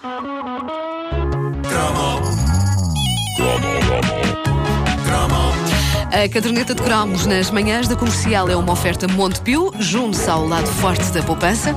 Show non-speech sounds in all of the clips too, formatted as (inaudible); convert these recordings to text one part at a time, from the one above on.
A caderneta de cromos nas manhãs da comercial é uma oferta Montepio, junto-se ao lado forte da poupança.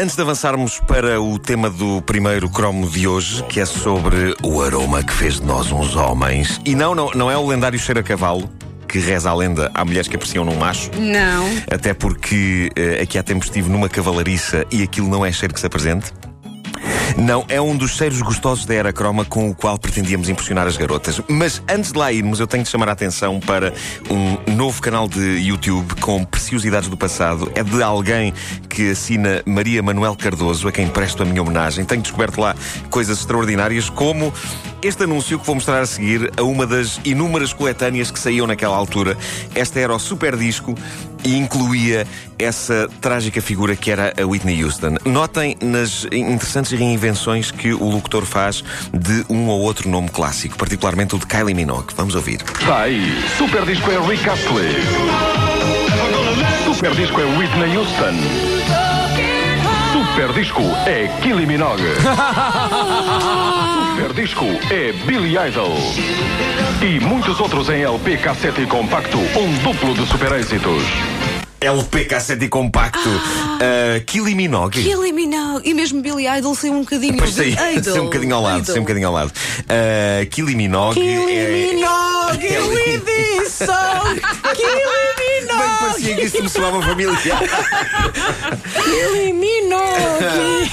Antes de avançarmos para o tema do primeiro cromo de hoje, que é sobre o aroma que fez de nós uns homens. E não, não, não é o lendário cheiro a cavalo, que reza a lenda há mulheres que apreciam num macho. Não. Até porque eh, aqui há tempos estive numa cavalariça e aquilo não é cheiro que se apresente. Não, é um dos cheiros gostosos da era croma com o qual pretendíamos impressionar as garotas. Mas antes de lá irmos, eu tenho de chamar a atenção para um novo canal de YouTube com preciosidades do passado. É de alguém que assina Maria Manuel Cardoso, a quem presto a minha homenagem. Tenho descoberto lá coisas extraordinárias, como este anúncio que vou mostrar a seguir a uma das inúmeras coletâneas que saíam naquela altura. Esta era o Super Disco e incluía essa trágica figura que era a Whitney Houston. Notem nas interessantes reinvenções que o locutor faz de um ou outro nome clássico, particularmente o de Kylie Minogue. Vamos ouvir. Está aí. Super Disco é Rick Astley. Super Disco é Whitney Houston. Super Disco é Kylie Minogue. (laughs) Super Disco é Billy Idol. E muitos outros em LP, cassete e compacto. Um duplo de super êxitos. LP cassete e compacto. Uh, Kylie Minogue. Kylie Minogue. E mesmo Billy Idol saiu um bocadinho Pois (laughs) Idol. sei um bocadinho ao lado, sei um bocadinho ao lado. Uh, Kylie Minogue. Kylie é... Minogue with this song. (laughs) Kylie Bem, parecia que isso me soava familiar. Kylie Minogue.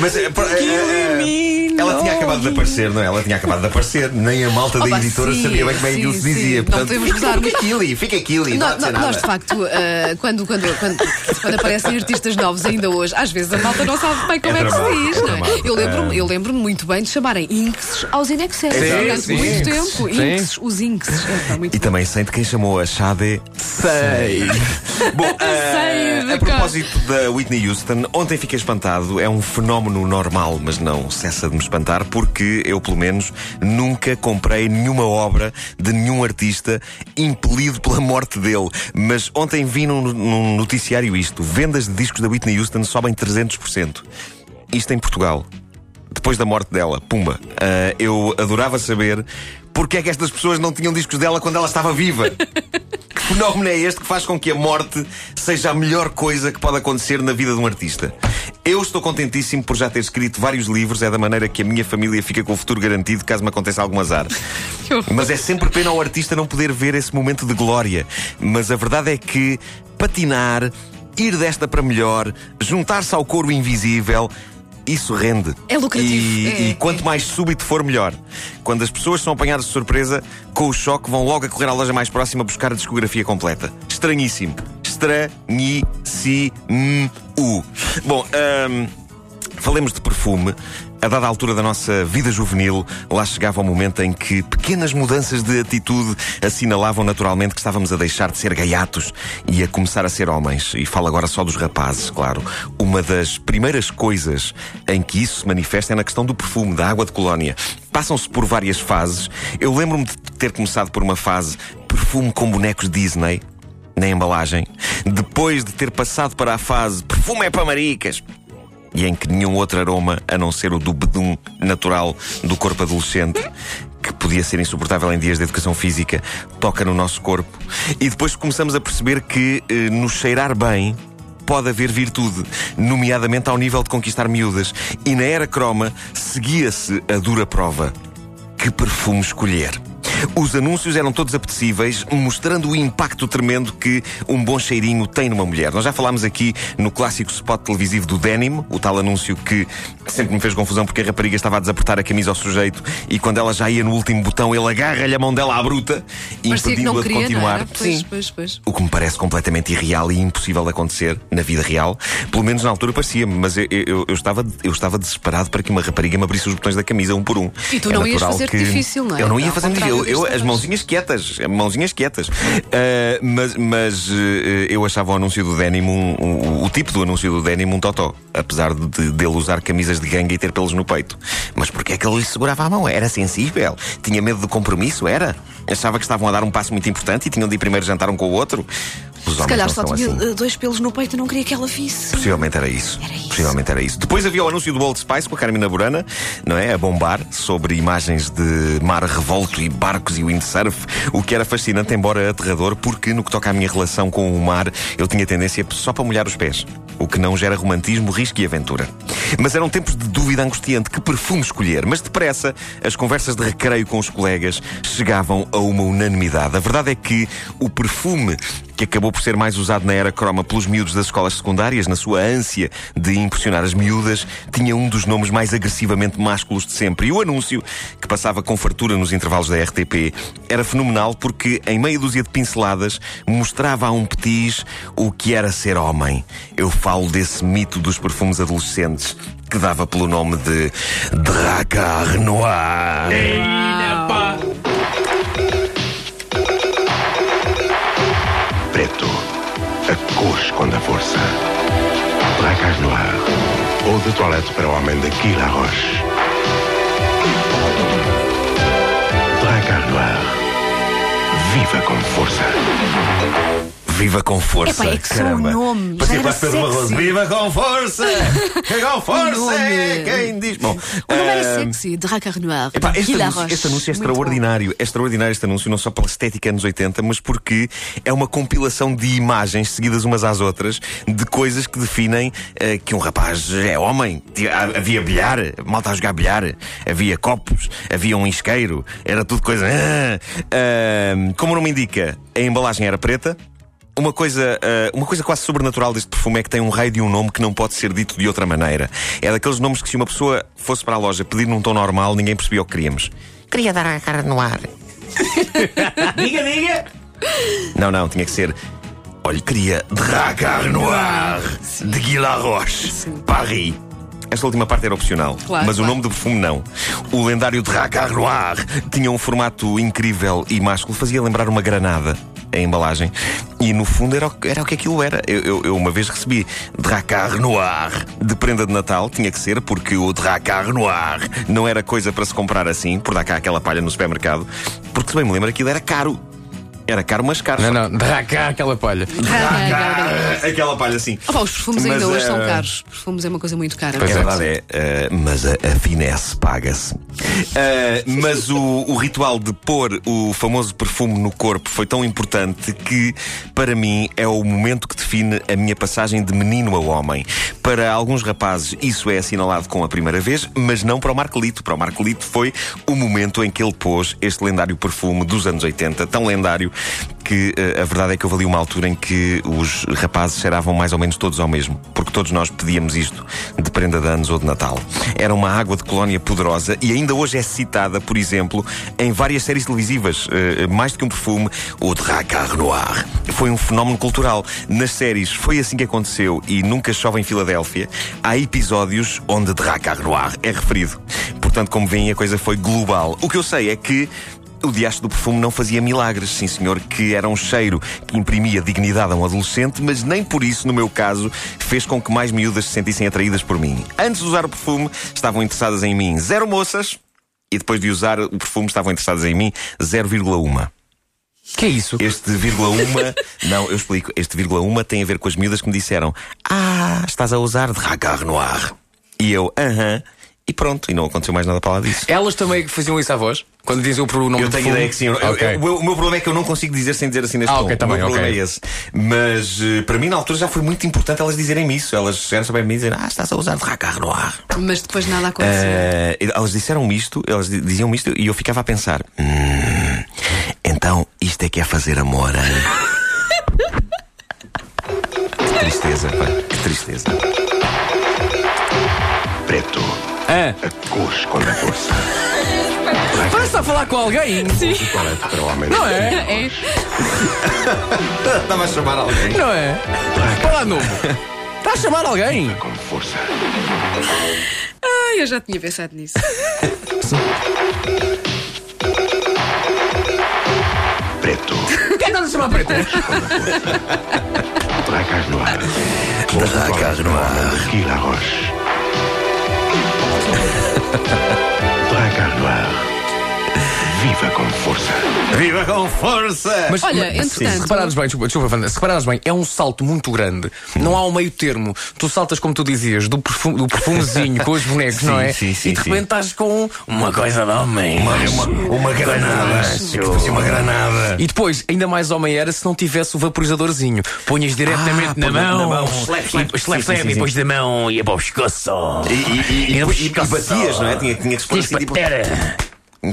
Mas, eh, por- eh, Kylie ela tinha acabado de aparecer, não é? Ela tinha acabado de aparecer. Nem a malta da Opa, editora sim, sabia bem como é que sim, aquilo se sim. dizia. Não podemos gozar. fica Kylie, fica Kylie. Não, Nós, há de nós, nada. de facto, eh, quando, quando, quando, quando aparecem artistas novos ainda hoje, às vezes a malta não sabe bem como É é, que se diz. é não é? dramático. Eu lembro-me eu lembro muito bem de chamarem inks aos inexes Sim, durante sim. muito tempo. sim. Inks, os inks. É, muito E também sei de quem chamou a Xade. (laughs) Sei. Bom, eh, Sei a cá. propósito da Whitney Houston, ontem fiquei espantado. É um fenómeno normal, mas não cessa de me espantar, porque eu, pelo menos, nunca comprei nenhuma obra de nenhum artista impelido pela morte dele. Mas ontem vi num, num noticiário isto: vendas de discos da Whitney Houston sobem 300%. Isto em Portugal. Depois da morte dela, pumba. Ah, eu adorava saber porque é que estas pessoas não tinham discos dela quando ela estava viva. (laughs) (laughs) Fenómeno é este que faz com que a morte seja a melhor coisa que pode acontecer na vida de um artista? Eu estou contentíssimo por já ter escrito vários livros, é da maneira que a minha família fica com o futuro garantido caso me aconteça algum azar. Mas é sempre pena ao artista não poder ver esse momento de glória. Mas a verdade é que patinar, ir desta para melhor, juntar-se ao coro invisível. Isso rende. É lucrativo. E, É, e quanto é. mais súbito for, melhor. Quando as pessoas são apanhadas de surpresa, com o choque, vão logo a correr à loja mais próxima buscar a discografia completa. Estranhíssimo. Estranhíssimo. Bom, hum, falemos de perfume. A dada altura da nossa vida juvenil, lá chegava o momento em que pequenas mudanças de atitude assinalavam naturalmente que estávamos a deixar de ser gaiatos e a começar a ser homens. E falo agora só dos rapazes, claro. Uma das primeiras coisas em que isso se manifesta é na questão do perfume, da água de colónia. Passam-se por várias fases. Eu lembro-me de ter começado por uma fase perfume com bonecos Disney, na embalagem. Depois de ter passado para a fase perfume é para maricas e em que nenhum outro aroma, a não ser o do bedum natural do corpo adolescente, que podia ser insuportável em dias de educação física, toca no nosso corpo. E depois começamos a perceber que eh, nos cheirar bem pode haver virtude, nomeadamente ao nível de conquistar miúdas. E na era croma seguia-se a dura prova. Que perfume escolher? Os anúncios eram todos apetecíveis, mostrando o impacto tremendo que um bom cheirinho tem numa mulher. Nós já falámos aqui no clássico spot televisivo do Denim, o tal anúncio que sempre me fez confusão porque a rapariga estava a desapertar a camisa ao sujeito e quando ela já ia no último botão, ele agarra-lhe a mão dela à bruta, não impedindo-a de continuar. Pois, pois, pois. O que me parece completamente irreal e impossível de acontecer na vida real. Pelo menos na altura parecia-me, mas eu, eu, eu estava, eu estava desesperado para que uma rapariga me abrisse os botões da camisa um por um. E tu É não ias fazer-te que- difícil, não é? Eu não ia fazer difícil. eu, as mãozinhas quietas, mãozinhas quietas. Uh, mas mas uh, eu achava o anúncio do Denim, um, um, o tipo do anúncio do Denim, um totó. Apesar de, de ele usar camisas de gangue e ter pelos no peito. Mas porquê é que ele lhe segurava a mão? Era sensível? Tinha medo do compromisso? Era? Achava que estavam a dar um passo muito importante e tinham de ir primeiro jantar um com o outro? Os Se calhar só tinha assim. dois pelos no peito e não queria que ela visse. Possivelmente era isso. Era isso. Possivelmente era isso. Depois havia o anúncio do Old Spice com a Carmina Burana, não é? A bombar sobre imagens de mar revolto e barcos e windsurf, o que era fascinante, embora aterrador, porque no que toca à minha relação com o mar, eu tinha tendência só para molhar os pés. O que não gera romantismo, risco e aventura. Mas eram tempos de dúvida angustiante que perfume escolher. Mas depressa, as conversas de recreio com os colegas chegavam a uma unanimidade. A verdade é que o perfume que acabou por ser mais usado na era croma pelos miúdos das escolas secundárias, na sua ânsia de impressionar as miúdas, tinha um dos nomes mais agressivamente másculos de sempre. E o anúncio, que passava com fartura nos intervalos da RTP, era fenomenal porque, em meia dúzia de pinceladas, mostrava a um petis o que era ser homem. Eu falo desse mito dos perfumes adolescentes que dava pelo nome de Dracar Noir. Preto. A cor esconde a força. Placas Noir. Ou de toilette para o homem de Guy Roche. Dracar Noir. Viva com força. Viva com força. Epá, é que Caramba. Só o nome. Parecia quase Pedro Barroso. Viva com força! com força! Quem diz? Bom, o nome era sexy, de Racard Noir. Epá, este, anúncio, este anúncio é extraordinário. Bom. É extraordinário este anúncio, não só pela estética anos 80, mas porque é uma compilação de imagens seguidas umas às outras de coisas que definem uh, que um rapaz é homem. Havia bilhar, malta a jogar bilhar, havia copos, havia um isqueiro, era tudo coisa. Uh, (laughs) como não me indica, a embalagem era preta. Uma coisa, uh, uma coisa quase sobrenatural deste perfume é que tem um raio de um nome que não pode ser dito de outra maneira. É daqueles nomes que se uma pessoa fosse para a loja pedir num tom normal, ninguém percebia o que queríamos. Queria dar a cara no ar. (laughs) diga, diga! Não, não, tinha que ser. Olha, queria Dracar Noir de Guilain Roche, Paris. Esta última parte era opcional, claro, mas claro. o nome do perfume não. O lendário Dracar Noir tinha um formato incrível e másculo, fazia lembrar uma granada a embalagem. E no fundo era o, era o que aquilo era. Eu, eu, eu uma vez recebi Dracar Noir de prenda de Natal, tinha que ser, porque o Dracar Noir não era coisa para se comprar assim, por dar cá aquela palha no supermercado, porque se bem me lembro aquilo era caro. Era caro, mas caro. Não, não, cá aquela palha. Cá, aquela palha, sim. Oh, os perfumes mas, ainda hoje uh, são eh, caros. Os perfumes é uma coisa muito cara. Pois é, verdade é. Uh, mas a, a finesse paga-se. Uh, mas o, o ritual de pôr o famoso perfume no corpo foi tão importante que, para mim, é o momento que define a minha passagem de menino a homem. Para alguns rapazes, isso é assinalado com a primeira vez, mas não para o Marcolito. Para o Marcolito foi o momento em que ele pôs este lendário perfume dos anos 80, tão lendário que uh, a verdade é que houve ali uma altura em que os rapazes cheiravam mais ou menos todos ao mesmo, porque todos nós pedíamos isto de prenda de anos ou de Natal. Era uma água de colónia poderosa e ainda hoje é citada, por exemplo, em várias séries televisivas. Uh, mais do que um perfume, o Dracar Noir. Foi um fenómeno cultural. Nas séries foi assim que aconteceu e nunca chove em Filadélfia. Há episódios onde Dracar Noir é referido. Portanto, como veem, a coisa foi global. O que eu sei é que o diacho do perfume não fazia milagres, sim senhor, que era um cheiro que imprimia dignidade a um adolescente, mas nem por isso, no meu caso, fez com que mais miúdas se sentissem atraídas por mim. Antes de usar o perfume, estavam interessadas em mim zero moças, e depois de usar o perfume, estavam interessadas em mim 0,1. Que é isso? Este vírgula uma, (laughs) não, eu explico. Este vírgula uma tem a ver com as miúdas que me disseram: Ah, estás a usar de Dracar Noir. E eu, aham. Uh -huh. E pronto, e não aconteceu mais nada para lá disso. Elas também faziam isso à voz? Quando dizem o nome Eu tenho ideia que sim. Okay. Eu, eu, o meu problema é que eu não consigo dizer sem dizer assim neste ah, tom. Okay, tá o meu bem, problema okay. é esse. Mas uh, para mim, na altura, já foi muito importante elas dizerem-me isso. Elas chegaram para mim e dizer: Ah, estás a usar Dracar Noir. Mas depois nada aconteceu. Uh, elas disseram-me isto, elas diziam-me isto e eu ficava a pensar: hum, Então, isto é que é fazer amor, hein? que tristeza, pá, que tristeza. Preto. É. A esconde a força. Parece estar a falar com alguém. Sim. Não é? (laughs) É. Estava a chamar alguém. Não é? Fala novo. Está a chamar alguém. Com força. Ai, eu já tinha pensado nisso. Preto. Quem não se chama preto? Dracas (laughs) no ar. Dracas no ar. Gui La Roche. Thank you. Viva com força. Viva com força! Mas, Olha, mas- entretanto- Se reparares bem, desculpa, desculpa, Wanda, se reparares bem, é um salto muito grande. Não há um meio termo. Tu saltas, como tu dizias, do, perfume, do perfumezinho com os bonecos, Sim, (laughs) não é? sim, sim, e de sim. repente estás com uma coisa de homem. Uma, uma, uma granada. Parecia uma granada. E depois, ainda mais homem era se não tivesse o vaporizadorzinho. Punhas diretamente na, punha mão, na mão. slap, slap, slap, e depois da mão ia para o pescoço. E, e, e, e, e- e escasso. batias, não é? Tinha, tinha que se pôr Tinhas assim, tipo.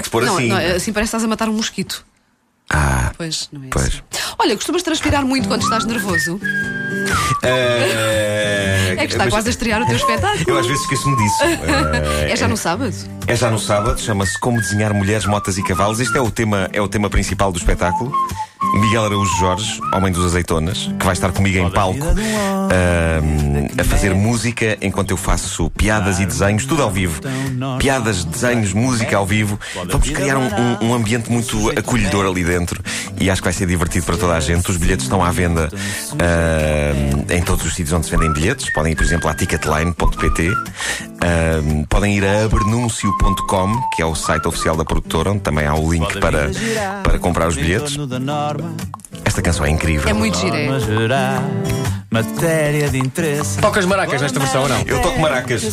Se pôr Não, assim. não, assim parece que estás a matar um mosquito. Ah, Pois, não é Pois. isso. Olha, costumas transpirar muito quando estás nervoso? eh, É que está mas quase a estrear o teu espetáculo. (laughs) Eu às vezes esqueço-me disso. Eh, É já no sábado? É já no sábado, chama-se Como Desenhar Mulheres, Motas e Cavalos. Este é o tema, é o tema principal do espetáculo. Miguel Araújo Jorge, homem dos azeitonas, que vai estar comigo em palco a fazer música enquanto eu faço piadas e desenhos, tudo ao vivo. Piadas, desenhos, música ao vivo. Vamos criar um, um- ambiente muito acolhedor ali dentro e acho que vai ser divertido para toda a gente. Os bilhetes estão à venda ahm, em todos os sítios onde se vendem bilhetes. Podem ir, por exemplo, a ticketline.pt. Podem ir a abernuncio.com, que é o site oficial da produtora, onde também há o link para, para comprar os bilhetes. Esta canção é incrível. É muito giro, é. gerar matéria de interesse. Tocas maracas nesta versão ou não? Eu toco maracas.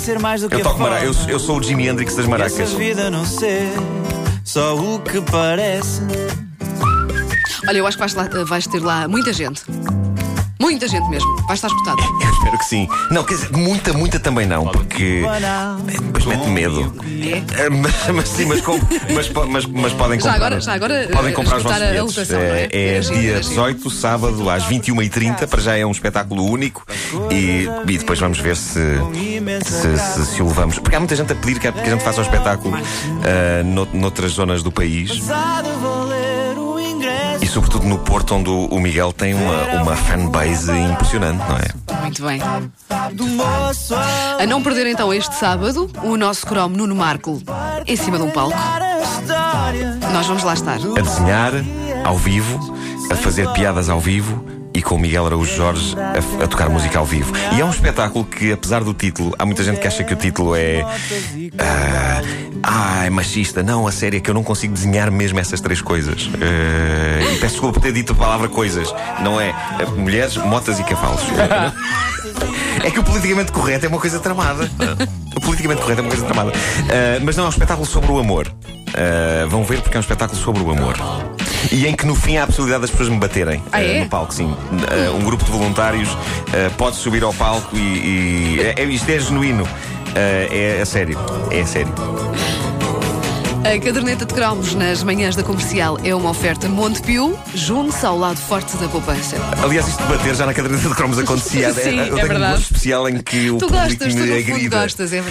Eu toco maracas. Eu, eu sou o Jimi Hendrix das maracas. Vida não ser só o que parece. Olha, eu acho que vais, lá- vais ter lá muita gente. Muita gente mesmo. Vais estar esgotado. Eu espero que sim. Não, quer dizer, muita, muita também não, porque depois mete medo. É, Mas, mas sim, mas, com- mas, po- mas, mas podem Já comprar. agora- já agora, podem eh, comprar os escutar a bilhetes. não é? É, é dia era giro. 18, sábado, às 21h30. Para já é um espetáculo único e, e depois vamos ver se, se, se, se o levamos. Porque há muita gente a pedir que a, que a gente faça o espetáculo ah, nout- noutras zonas do país. Sabe valer o ingresso. E sobretudo no Porto, onde o Miguel tem uma, uma fanbase impressionante, não é? Muito bem. a não perder então este sábado, o nosso cromo Nuno Marco em cima de um palco. Nós vamos lá estar. a desenhar ao vivo, a fazer piadas ao vivo e com o Miguel Araújo Jorge a, a tocar música ao vivo. E é um espetáculo que, apesar do título, há muita gente que acha que o título é. Ah, ah, é machista. Não, a sério é que eu não consigo desenhar mesmo essas três coisas. Ah, e peço desculpa por ter dito a palavra coisas. Não é mulheres, motas e cavalos. (laughs) É que o politicamente correto é uma coisa tramada. O politicamente correto é uma coisa tramada. Ah, mas não, é um espetáculo sobre o amor. Vão ver porque é um espetáculo sobre o amor. E em que no fim há a possibilidade das pessoas me baterem Ah, ah, é? no palco, sim. Ah, um grupo de voluntários ah, pode subir ao palco e. e- é, é- isto é genuíno. É, é sério. É sério. A caderneta de cromos nas manhãs da comercial é uma oferta Montepio, junte-se ao lado forte da poupança. Aliás, isto de bater já na caderneta de cromos acontecia. (laughs) Sim, eu é tenho um verdade. gosto especial em que o Tu público gostas, tu me fundo agrida. gostas, é verdade.